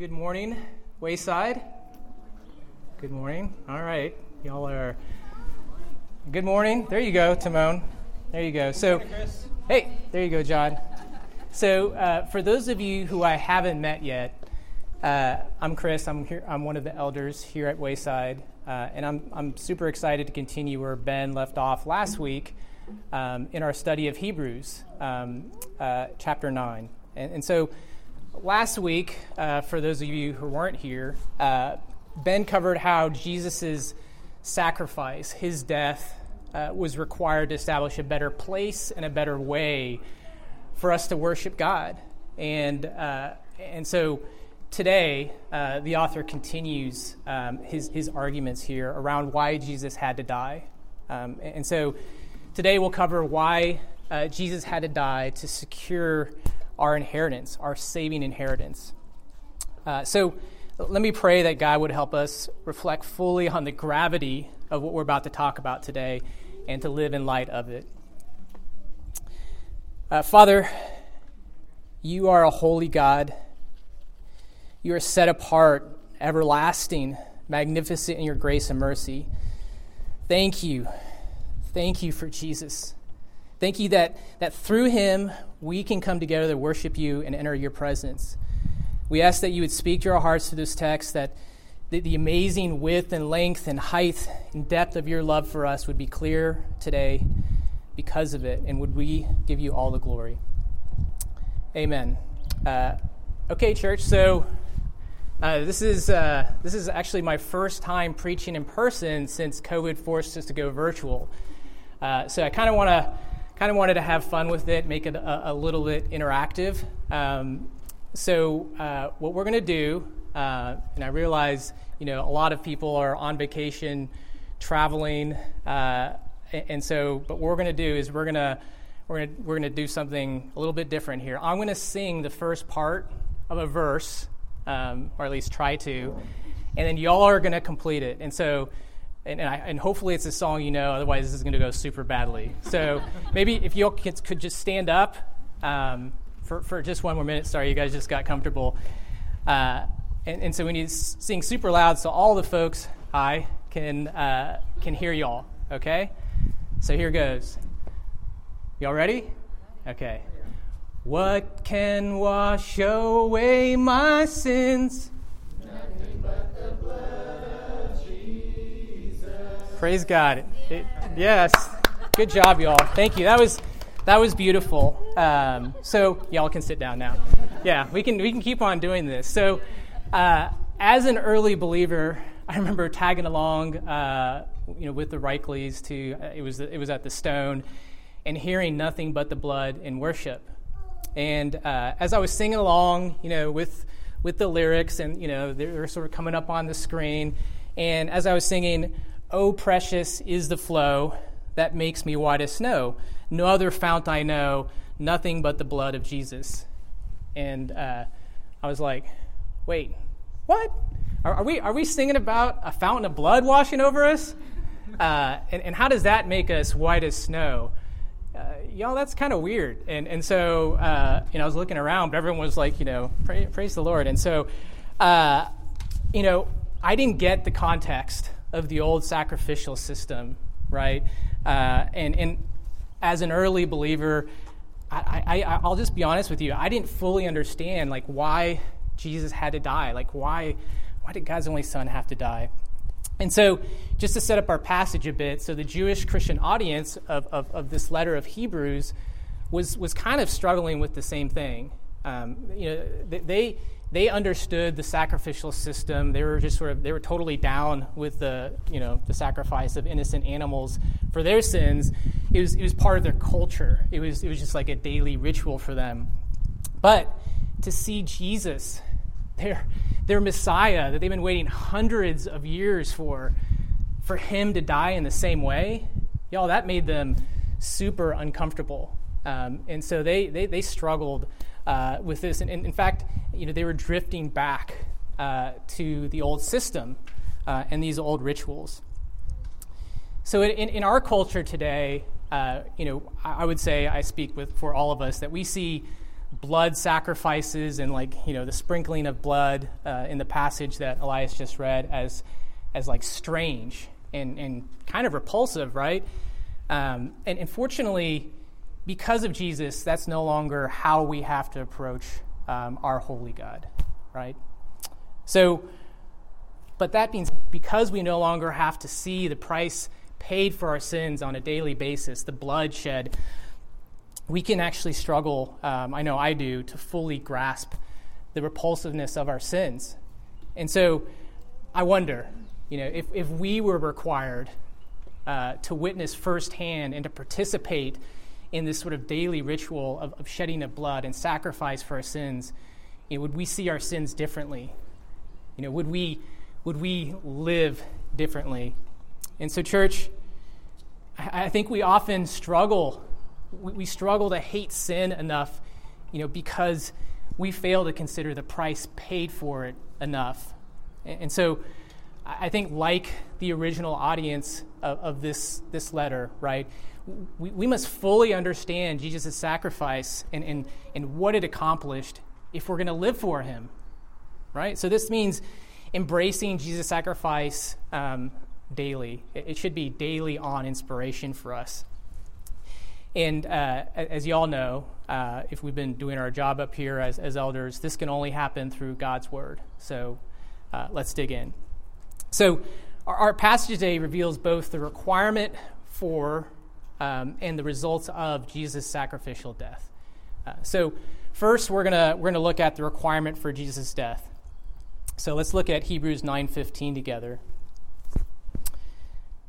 Good morning, Wayside. Good morning. All right. Y'all are. Good morning. There you go, Timon. There you go. So, hey, there you go, John. So, uh, for those of you who I haven't met yet, uh, I'm Chris. I'm here. I'm one of the elders here at Wayside, uh, and I'm I'm super excited to continue where Ben left off last week um, in our study of Hebrews, um, uh, chapter nine. And, and so, last week, uh, for those of you who weren't here, uh, Ben covered how Jesus' sacrifice, his death, uh, was required to establish a better place and a better way for us to worship God. And, uh, and so today, uh, the author continues um, his, his arguments here around why Jesus had to die. Um, and so today we'll cover why uh, Jesus had to die to secure our inheritance, our saving inheritance. Uh, so let me pray that God would help us reflect fully on the gravity of what we're about to talk about today and to live in light of it. Uh, Father, you are a holy God. You are set apart, everlasting, magnificent in your grace and mercy. Thank you. Thank you for Jesus. Thank you that, that through him we can come together to worship you and enter your presence. We ask that you would speak to our hearts through this text, that the, the amazing width and length and height and depth of your love for us would be clear today because of it, and would we give you all the glory. Amen. Uh, okay, church, so uh, this, is, uh, this is actually my first time preaching in person since COVID forced us to go virtual. Uh, so I kind of want to kind of wanted to have fun with it, make it a, a little bit interactive. Um, so uh, what we're going to do, uh, and I realize you know a lot of people are on vacation, traveling, uh, and so but what we're going to do is we're going to we're going we're going to do something a little bit different here. I'm going to sing the first part of a verse, um, or at least try to, and then y'all are going to complete it. And so and, and, I, and, hopefully it's a song you know, otherwise this is going to go super badly. So maybe if you all could, could just stand up um, for, for just one more minute. Sorry, you guys just got comfortable. Uh, and, and, so we need to sing super loud so all the folks, hi, can, uh, can hear y'all, okay? So here goes. Y'all ready? Okay. What can wash away my sins? Praise God. It, yes. Good job, y'all. Thank you. That was that was beautiful. Um, so y'all can sit down now. Yeah, we can we can keep on doing this. So, uh, as an early believer, I remember tagging along, uh, you know, with the Reikleys to uh, it was it was at the Stone, and hearing nothing but the blood in worship. And uh, as I was singing along, you know, with with the lyrics, and you know, they were sort of coming up on the screen, and as I was singing, Oh, precious is the flow that makes me white as snow. No other fount I know, nothing but the blood of Jesus. And uh, I was like, wait, what? Are, are, we, are we singing about a fountain of blood washing over us? Uh, and, and, how does that make us white as snow? Uh, y'all, that's kind of weird. And, and so, uh, you know, I was looking around, but everyone was like, you know, pray, praise the Lord. And so, uh, you know, I didn't get the context of the old sacrificial system, right? Uh, and, and as an early believer, I, I, I'll just be honest with you. I didn't fully understand like why Jesus had to die. Like why, why did God's only Son have to die? And so, just to set up our passage a bit, so the Jewish Christian audience of, of, of this letter of Hebrews was, was kind of struggling with the same thing. Um, you know, they, they understood the sacrificial system. They were just sort of they were totally down with the you know the sacrifice of innocent animals for their sins. It was it was part of their culture. It was it was just like a daily ritual for them. But to see Jesus, their their Messiah that they've been waiting hundreds of years for, for him to die in the same way, y'all, that made them super uncomfortable. Um, and so they, they, they struggled uh, with this. And, and, in fact, you know, they were drifting back uh, to the old system uh, and these old rituals. So in, in our culture today, uh, you know, I, would say I speak with for all of us that we see blood sacrifices and like you know the sprinkling of blood uh, in the passage that Elias just read as as like strange and, and kind of repulsive, right? Um, and unfortunately, because of Jesus, that's no longer how we have to approach um, our holy God, right? So, but that means because we no longer have to see the price paid for our sins on a daily basis, the blood shed, we can actually struggle, um, I know I do, to fully grasp the repulsiveness of our sins. And so I wonder, you know, if, if we were required uh, to witness firsthand and to participate in this sort of daily ritual of, of shedding of blood and sacrifice for our sins, you know, would we see our sins differently? You know, would we, would we live differently? And so, church, I, I think we often struggle. We, we struggle to hate sin enough, you know, because we fail to consider the price paid for it enough. And, and so, I think, like the original audience of, of this, this letter, right, we, we must fully understand Jesus' sacrifice and, and, and what it accomplished if we're going to live for him, right? So this means embracing Jesus' sacrifice um, daily. It, it, should be daily on inspiration for us. And uh, as you all know, uh, if we've been doing our job up here as, as elders, this can only happen through God's word. So uh, let's dig in. So, our, our, passage today reveals both the requirement for um, and the results of Jesus' sacrificial death. Uh, so, first, we're gonna we're gonna look at the requirement for Jesus' death. So, let's look at Hebrews 9.15 together.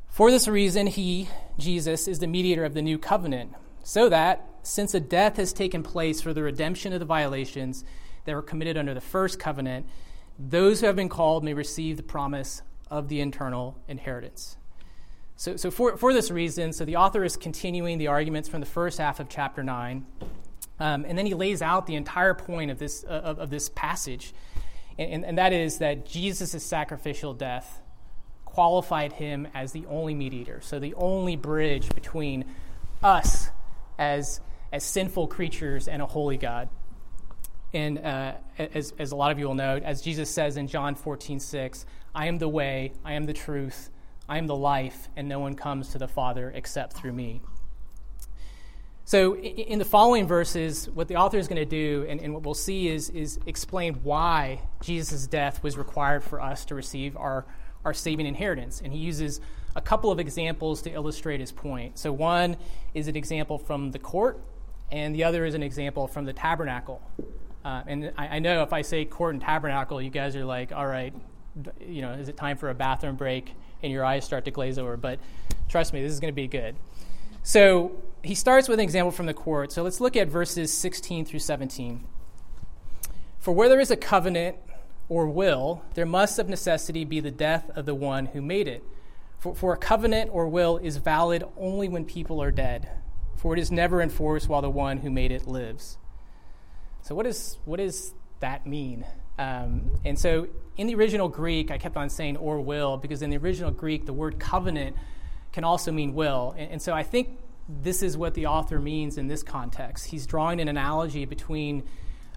For this reason, he, Jesus, is the mediator of the new covenant, so that, since a death has taken place for the redemption of the violations that were committed under the first covenant, those who have been called may receive the promise of the internal inheritance. So, so for, for this reason, so the author is continuing the arguments from the first half of chapter 9, um, and then he lays out the entire point of this, uh, of, of, this passage, and, and, and that is that Jesus' sacrificial death qualified him as the only mediator, so the only bridge between us as, as sinful creatures and a holy God. And uh, as, as a lot of you will know, as Jesus says in John 14, 6, I am the way, I am the truth, I am the life, and no one comes to the Father except through me. So, in the following verses, what the author is going to do, and, and, what we'll see, is, is explain why Jesus' death was required for us to receive our, our saving inheritance. And he uses a couple of examples to illustrate his point. So, one is an example from the court, and the other is an example from the tabernacle. Uh, and I, I, know if I say court and tabernacle, you guys are like, all right, you know, is it time for a bathroom break? And your eyes start to glaze over. But trust me, this is going to be good. So he starts with an example from the court. So let's look at verses 16 through 17. For where there is a covenant or will, there must of necessity be the death of the one who made it. For, for a covenant or will is valid only when people are dead, for it is never enforced while the one who made it lives. So, what, is, what does that mean? Um, and so in the original Greek, I kept on saying or will because in the original Greek, the word covenant can also mean will. And, and so I think this is what the author means in this context. He's drawing an analogy between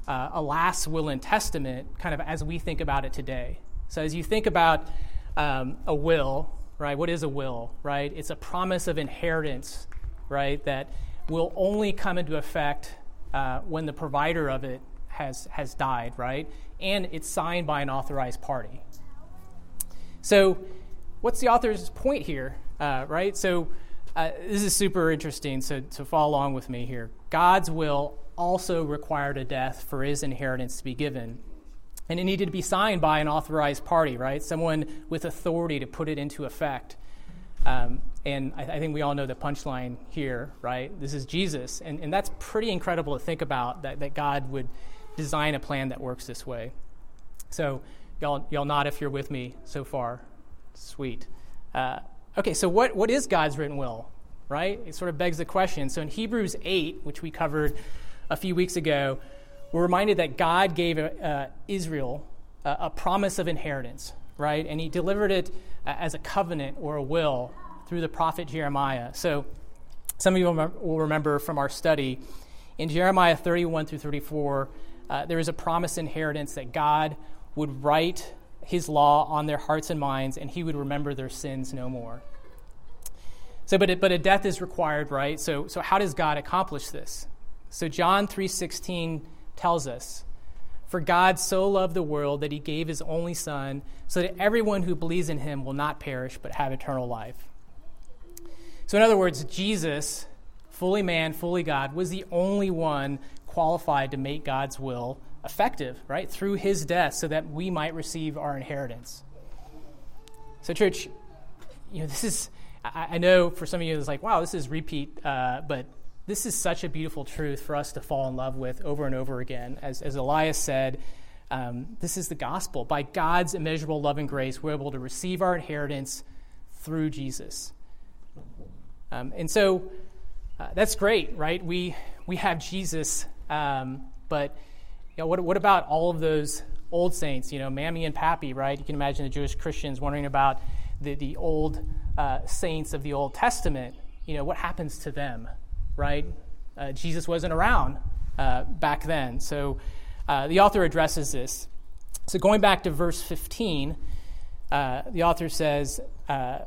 uh, a last will and testament, kind of as we think about it today. So as you think about um, a will, right? What is a will, right? It's a promise of inheritance, right? That will only come into effect uh, when the provider of it has, has died, right? And it's signed by an authorized party. So, what's the author's point here, uh, right? So, uh, this is super interesting, so, so follow along with me here. God's will also required a death for his inheritance to be given. And it needed to be signed by an authorized party, right? Someone with authority to put it into effect. Um, and I, I, think we all know the punchline here, right? This is Jesus. And, and that's pretty incredible to think about that, that God would design a plan that works this way. So, y'all, y'all nod if you're with me so far. Sweet. Uh, okay, so what, what is God's written will, right? It sort of begs the question. So, in Hebrews 8, which we covered a few weeks ago, we're reminded that God gave uh, Israel a, a promise of inheritance, right? And he delivered it uh, as a covenant or a will through the prophet Jeremiah. So, some of you will remember from our study In Jeremiah 31 through 34, uh, there is a promised inheritance that God would write his law on their hearts and minds, and he would remember their sins no more. So, but, but a death is required, right? So, so how does God accomplish this? So John 3:16 tells us, "For God so loved the world that he gave his only son, so that everyone who believes in him will not perish but have eternal life." So in other words, Jesus, fully man, fully God, was the only one qualified to make God's will effective, right? Through his death so that we might receive our inheritance. So, church, you know, this is, I, I know for some of you it's like, wow, this is repeat, uh, but this is such a beautiful truth for us to fall in love with over and over again. As, as Elias said, um, this is the gospel. By God's immeasurable love and grace, we're able to receive our inheritance through Jesus. Um, and so uh, that's great, right? We, we have Jesus, um, but you know, what, what about all of those old saints, you know, Mammy and Pappy, right? You can imagine the Jewish Christians wondering about the, the old uh, saints of the Old Testament. You know, what happens to them, right? Uh, Jesus wasn't around uh, back then. So uh, the author addresses this. So going back to verse 15, uh, the author says uh,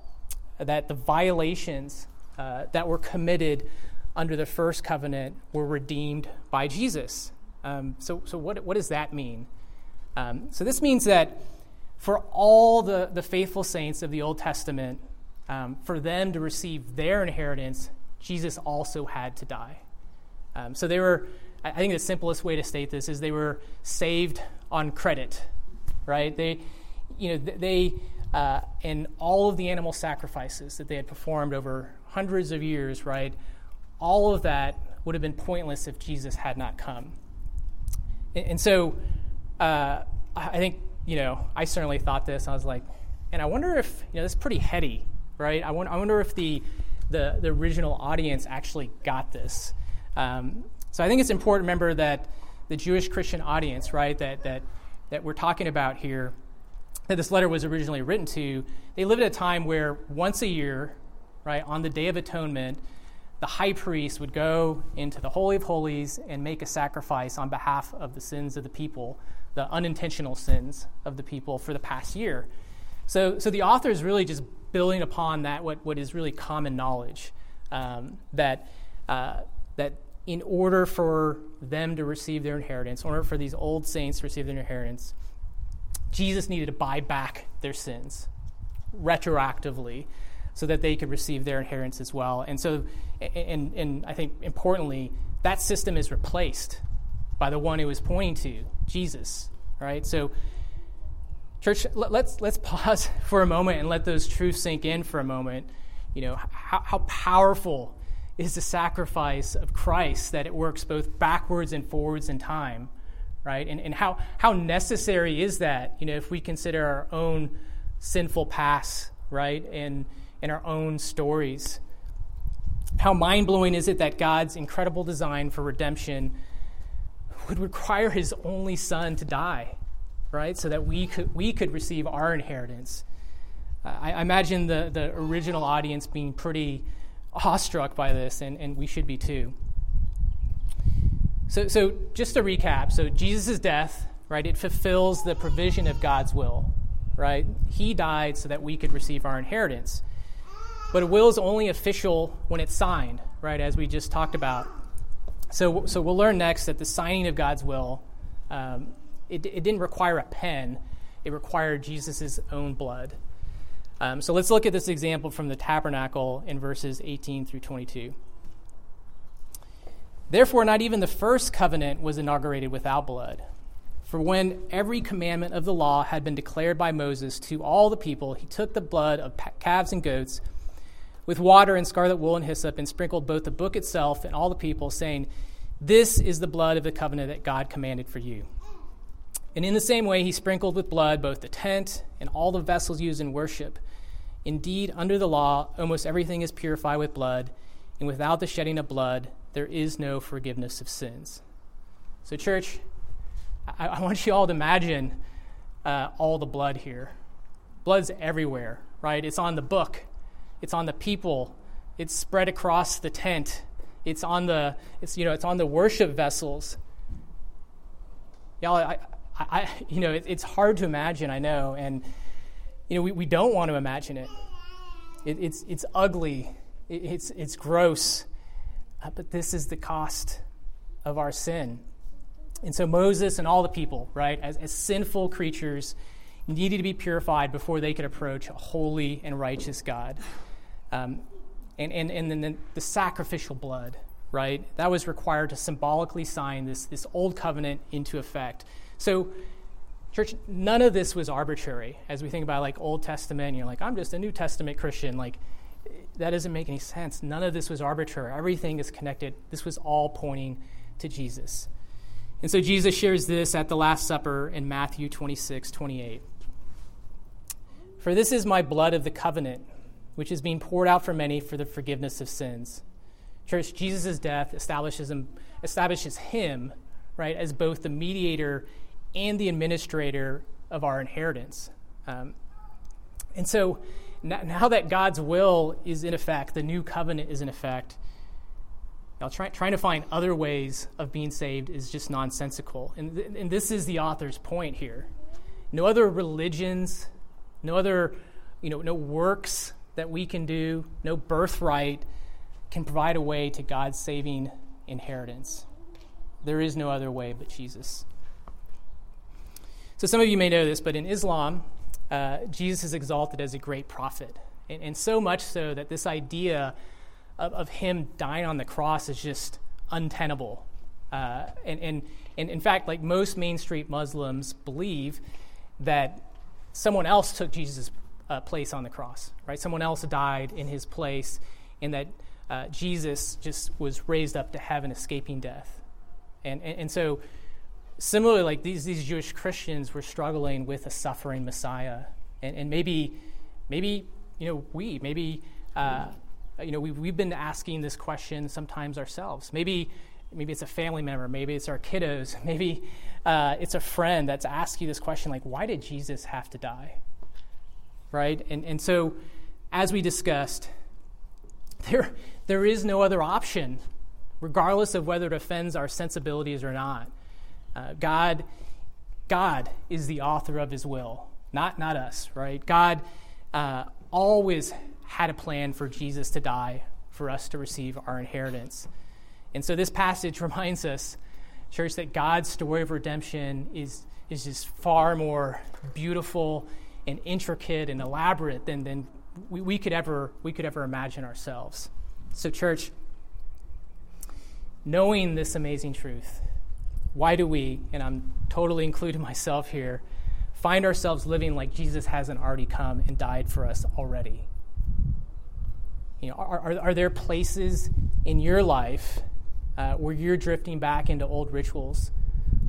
that the violations that were committed under the first covenant were redeemed by Jesus. Um, so, so what, what does that mean? Um, so, this means that for all the, the faithful saints of the Old Testament, um, for them to receive their inheritance, Jesus also had to die. Um, so, they were, I think the simplest way to state this is they were saved on credit, right? They, you know, they, uh, and all of the animal sacrifices that they had performed over hundreds of years, right? All of that would have been pointless if Jesus had not come. And so uh, I think, you know, I certainly thought this. I was like, and I wonder if, you know, this is pretty heady, right? I wonder, I wonder if the, the, the original audience actually got this. Um, so I think it's important to remember that the Jewish Christian audience, right, that, that, that we're talking about here, that this letter was originally written to, they lived at a time where once a year, right, on the Day of Atonement, the high priest would go into the Holy of Holies and make a sacrifice on behalf of the sins of the people, the unintentional sins of the people for the past year. So, so the author is really just building upon that, what, what is really common knowledge, um, that, uh, that in order for them to receive their inheritance, in order for these old saints to receive their inheritance, Jesus needed to buy back their sins retroactively so that they could receive their inheritance as well. And so, and, and I think importantly, that system is replaced by the one who is pointing to Jesus, right? So, church, let's, let's pause for a moment and let those truths sink in for a moment. You know, how, how powerful is the sacrifice of Christ that it works both backwards and forwards in time, right? And, and how, how necessary is that, you know, if we consider our own sinful past, right? And, in our own stories. How mind blowing is it that God's incredible design for redemption would require his only son to die, right? So that we could, we could receive our inheritance. Uh, I, I, imagine the, the original audience being pretty awestruck by this, and, and we should be too. So, so just to recap so Jesus' death, right, it fulfills the provision of God's will, right? He died so that we could receive our inheritance. But a will is only official when it's signed, right, as we just talked about. So, so we'll learn next that the signing of God's will, um, it, it didn't require a pen, it required Jesus' own blood. Um, so let's look at this example from the tabernacle in verses 18 through 22. Therefore, not even the first covenant was inaugurated without blood. For when every commandment of the law had been declared by Moses to all the people, he took the blood of calves and goats with water and scarlet wool and hyssop and sprinkled both the book itself and all the people, saying, This is the blood of the covenant that God commanded for you. And in the same way, he sprinkled with blood both the tent and all the vessels used in worship. Indeed, under the law, almost everything is purified with blood, and without the shedding of blood, there is no forgiveness of sins. So, church, I, I want you all to imagine uh, all the blood here. Blood's everywhere, right? It's on the book, it's on the people, it's spread across the tent, It's on the, it's, you know, it's on the worship vessels. Y'all, I, I, you know, it, it's hard to imagine, I know, and, you know, we, we don't want to imagine it. it it's, it's ugly, it, it's, it's gross, uh, but this is the cost of our sin. And so Moses and all the people, right, as, as sinful creatures, needed to be purified before they could approach a holy and righteous God. Um, and, and, and then the, the sacrificial blood, right, that was required to symbolically sign this, this old covenant into effect. So, church, none of this was arbitrary. As we think about like Old Testament, you're like, I'm just a New Testament Christian. Like, that doesn't make any sense. None of this was arbitrary. Everything is connected. This was all pointing to Jesus. And so Jesus shares this at the Last Supper in Matthew 26, 28. For this is my blood of the covenant, which is being poured out for many for the forgiveness of sins. Church, Jesus' death establishes him, establishes him, right, as both the mediator and the administrator of our inheritance. Um, and so now that God's will is in effect, the new covenant is in effect, now, try, trying to find other ways of being saved is just nonsensical. And, th- and this is the author's point here. No other religions, no other, you know, no works that we can do, no birthright can provide a way to God's saving inheritance. There is no other way but Jesus. So, some of you may know this, but in Islam, uh, Jesus is exalted as a great prophet. And, and so much so that this idea of, of him dying on the cross is just untenable. Uh, and, and, and in fact, like most Main Street Muslims believe that someone else took Jesus' uh, place on the cross, right? Someone else died in his place, and that uh, Jesus just was raised up to heaven, escaping death. And, and, and, so, similarly, like these, these Jewish Christians were struggling with a suffering Messiah. And, and maybe, maybe, you know, we, maybe uh, you know, we've, we've been asking this question sometimes ourselves. Maybe, maybe it's a family member, maybe it's our kiddos, maybe uh, it's a friend that's you this question like, why did Jesus have to die? Right? And, and so, as we discussed, there, there is no other option, regardless of whether it offends our sensibilities or not. Uh, God, God is the author of his will, not, not us, right? God uh, always had a plan for Jesus to die for us to receive our inheritance. And so this passage reminds us, church, that God's story of redemption is, is just far more beautiful and intricate and elaborate than, than we, we, could ever, we could ever imagine ourselves. So, church, knowing this amazing truth, why do we, and I'm totally including myself here, find ourselves living like Jesus hasn't already come and died for us already? You know, are, are, are there places in your life uh, where you're drifting back into old rituals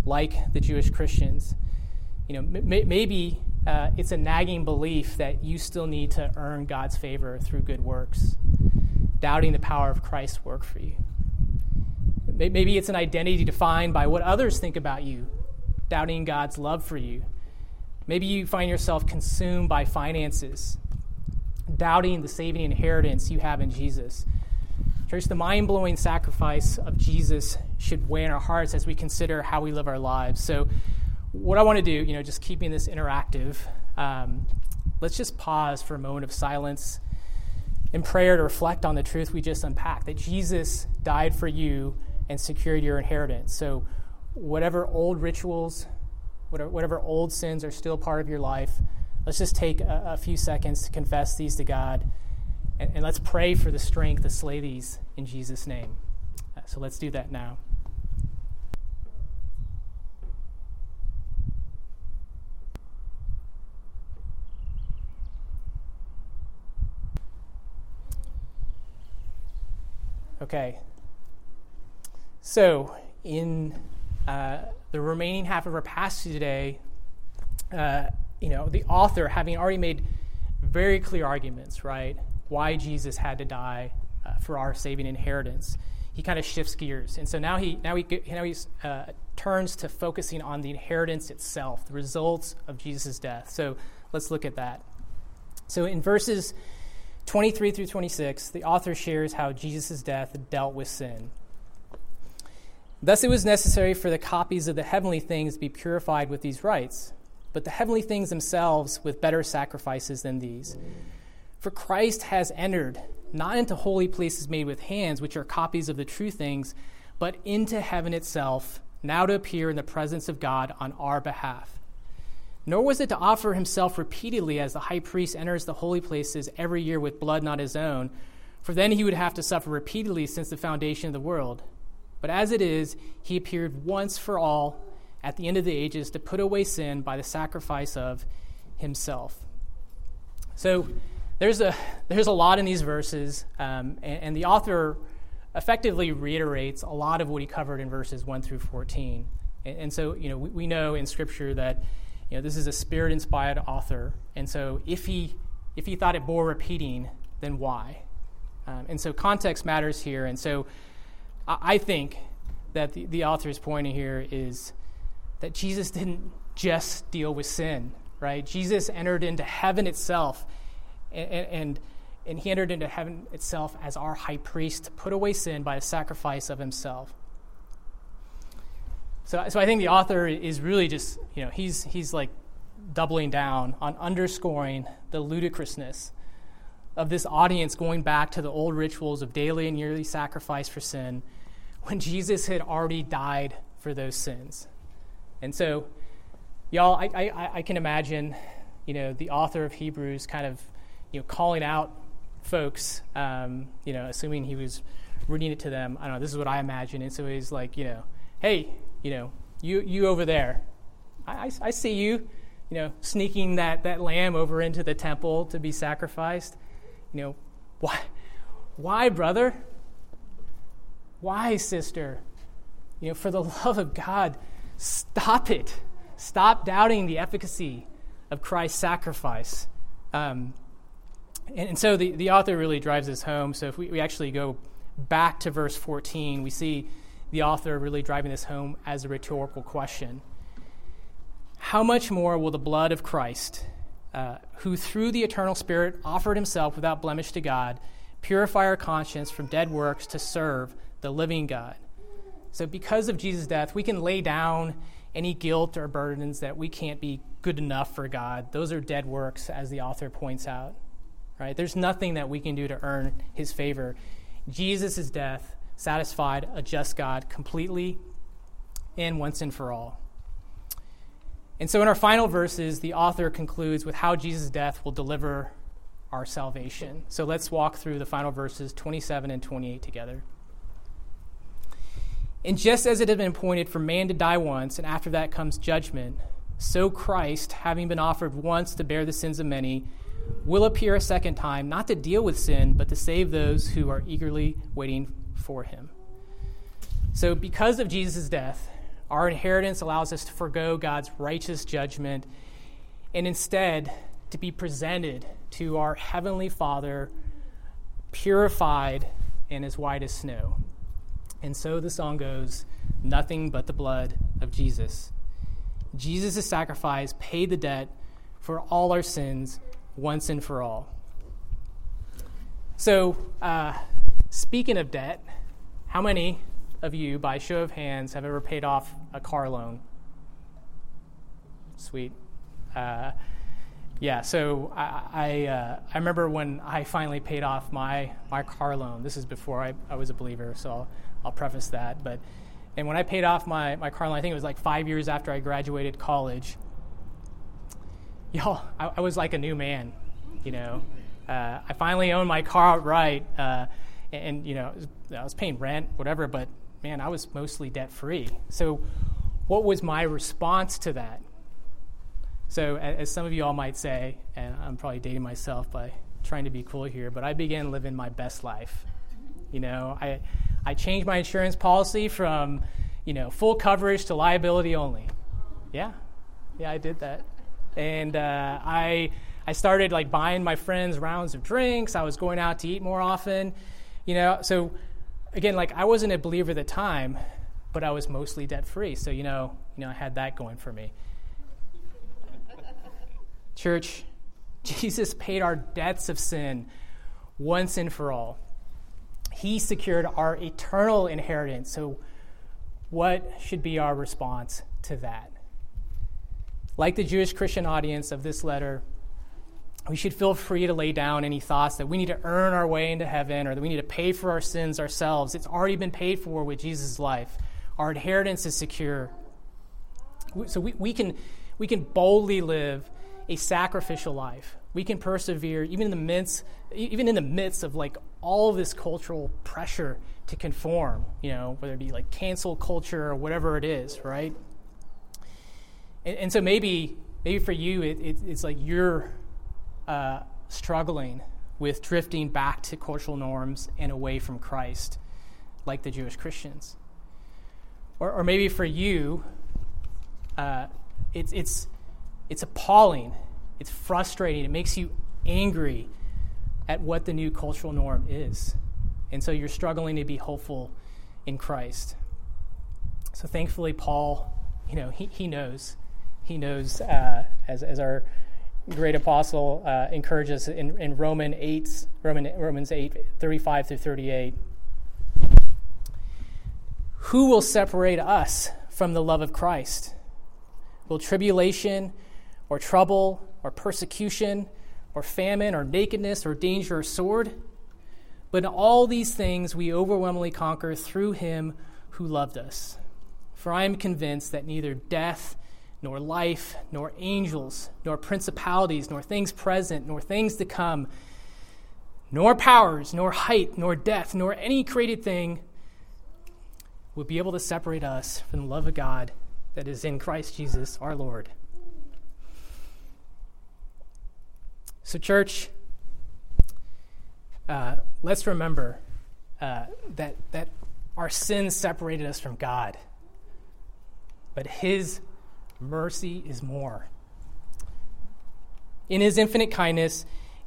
like the Jewish Christians? You know, m- maybe uh, it's a nagging belief that you still need to earn God's favor through good works, doubting the power of Christ's work for you. Maybe it's an identity defined by what others think about you, doubting God's love for you. Maybe you find yourself consumed by finances, doubting the saving inheritance you have in Jesus. Church, the mind blowing sacrifice of Jesus should weigh in our hearts as we consider how we live our lives. So, what I want to do, you know, just keeping this interactive, um, let's just pause for a moment of silence in prayer to reflect on the truth we just unpacked that Jesus died for you and secured your inheritance. So, whatever old rituals, whatever, whatever old sins are still part of your life, Let's just take a, a few seconds to confess these to God, and, and let's pray for the strength to slay these in Jesus' name. Uh, so let's do that now. Okay. So, in uh, the remaining half of our passage today, uh, you know, the author having already made very clear arguments, right? Why Jesus had to die uh, for our saving inheritance. He kind of shifts gears, and so now he now he now he uh, turns to focusing on the inheritance itself, the results of Jesus' death. So let's look at that. So in verses 23 through 26, the author shares how Jesus' death dealt with sin. Thus, it was necessary for the copies of the heavenly things to be purified with these rites, but the heavenly things themselves with better sacrifices than these. For Christ has entered not into holy places made with hands, which are copies of the true things, but into heaven itself, now to appear in the presence of God on our behalf. Nor was it to offer himself repeatedly as the high priest enters the holy places every year with blood not his own, for then he would have to suffer repeatedly since the foundation of the world. But as it is, he appeared once for all at the end of the ages to put away sin by the sacrifice of himself. So there's a, there's a lot in these verses, um, and, and, the author effectively reiterates a lot of what he covered in verses 1 through 14. And, and so, you know, we, we, know in Scripture that, you know, this is a spirit-inspired author, and so if he, if he thought it bore repeating, then why? Um, and so context matters here, and so I think that the, the author's point here is that Jesus didn't just deal with sin, right? Jesus entered into heaven itself, and, and, and he entered into heaven itself as our high priest to put away sin by the sacrifice of himself. So, so I think the author is really just, you know, he's, he's like doubling down on underscoring the ludicrousness of this audience going back to the old rituals of daily and yearly sacrifice for sin when Jesus had already died for those sins. And so, y'all, I, I, I can imagine, you know, the author of Hebrews kind of, you know, calling out folks, um, you know, assuming he was reading it to them. I don't know, this is what I imagine. And so he's like, you know, hey, you know, you, you over there, I, I, I see you, you know, sneaking that, that lamb over into the temple to be sacrificed. You know, why, why, brother? Why, sister? You know, for the love of God, stop it. Stop doubting the efficacy of Christ's sacrifice. Um, and, and, so the, the author really drives this home. So if we, we actually go back to verse 14, we see the author really driving this home as a rhetorical question. How much more will the blood of Christ, uh, who through the eternal Spirit offered himself without blemish to God, purify our conscience from dead works to serve the living God. So, because of Jesus' death, we can lay down any guilt or burdens that we can't be good enough for God. Those are dead works, as the author points out. Right? There's nothing that we can do to earn his favor. Jesus' death satisfied a just God completely and once and for all. And so, in our final verses, the author concludes with how Jesus' death will deliver our salvation. So, let's walk through the final verses 27 and 28 together. And just as it had been appointed for man to die once, and after that comes judgment, so Christ, having been offered once to bear the sins of many, will appear a second time, not to deal with sin, but to save those who are eagerly waiting for him. So, because of Jesus' death, our inheritance allows us to forego God's righteous judgment and instead to be presented to our Heavenly Father, purified and as white as snow. And so the song goes nothing but the blood of Jesus. Jesus' sacrifice paid the debt for all our sins once and for all. So, uh, speaking of debt, how many of you, by show of hands, have ever paid off a car loan? Sweet. Uh, yeah, so I I, uh, I, remember when I finally paid off my, my car loan. This is before I, I was a believer, so I'll I'll preface that. But and when I paid off my, my car loan, I think it was like five years after I graduated college. Y'all, I, I was like a new man. You know, uh, I finally owned my car outright, uh, and, and, you know, I was paying rent, whatever. But man, I was mostly debt free. So, what was my response to that? So, as some of you all might say, and I'm probably dating myself by trying to be cool here, but I began living my best life. You know, I I changed my insurance policy from, you know, full coverage to liability only. Yeah, yeah, I did that. And uh, I, I started like buying my friends rounds of drinks. I was going out to eat more often, you know. So again, like I wasn't a believer at the time, but I was mostly debt free. So you know, you know, I had that going for me. Church, Jesus paid our debts of sin once and for all. He secured our eternal inheritance. So, what should be our response to that? Like the Jewish Christian audience of this letter, we should feel free to lay down any thoughts that we need to earn our way into heaven or that we need to pay for our sins ourselves. It's already been paid for with Jesus' life. Our inheritance is secure. So we, we, can, we can boldly live a sacrificial life. We can persevere even in the midst, even in the midst of like all of this cultural pressure to conform, you know, whether it be like cancel culture or whatever it is, right? And, and so maybe, maybe for you, it, it, it's like you're uh, struggling with drifting back to cultural norms and away from Christ, like the Jewish Christians. Or, or maybe for you, uh, it's, it's, it's appalling, it's frustrating, it makes you angry at what the new cultural norm is. And so you're struggling to be hopeful in Christ. So thankfully, Paul, you know, he, he knows. He knows, uh, as, as our great apostle uh, encourages in, in Roman 8, Roman, Romans 8, 35 through 38. Who will separate us from the love of Christ? Will tribulation or trouble or persecution or famine or nakedness or danger or sword? But in all these things we overwhelmingly conquer through him who loved us. For I am convinced that neither death, nor life, nor angels, nor principalities, nor things present, nor things to come, nor powers, nor height, nor depth, nor any created thing would be able to separate us from the love of God that is in Christ Jesus our Lord. So, church, uh, let's remember uh, that, that our sins separated us from God, but His mercy is more. In his infinite kindness,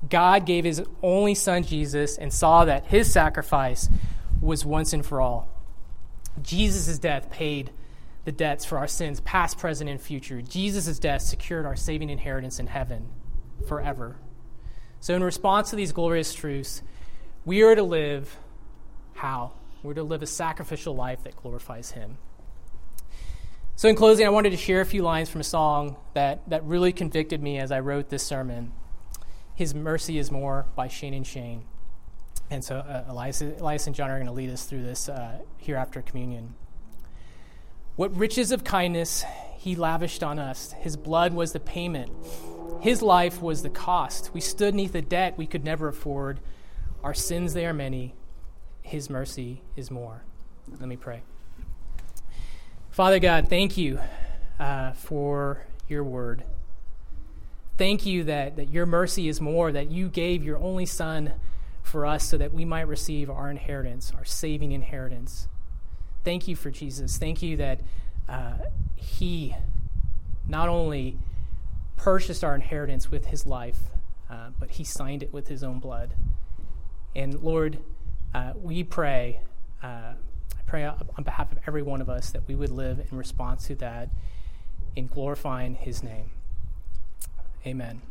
God gave his only son Jesus and saw that his sacrifice was once and for all. Jesus' death paid the debts for our sins, past, present, and future. Jesus' death secured our saving inheritance in heaven forever. So, in response to these glorious truths, we are to live how? We're to live a sacrificial life that glorifies Him. So, in closing, I wanted to share a few lines from a song that, that really convicted me as I wrote this sermon His Mercy is More by Shane and Shane. And so, uh, Elias, Elias and John are going to lead us through this uh, here after communion. What riches of kindness he lavished on us. His blood was the payment, his life was the cost. We stood neath a debt we could never afford. Our sins, they are many. His mercy is more. Let me pray. Father God, thank you uh, for your word. Thank you that, that your mercy is more, that you gave your only Son for us so that we might receive our inheritance, our saving inheritance. Thank you for Jesus. Thank you that uh, he not only purchased our inheritance with his life, uh, but he signed it with his own blood. And Lord, uh, we pray uh, pray on behalf of every one of us that we would live in response to that in glorifying his name. Amen.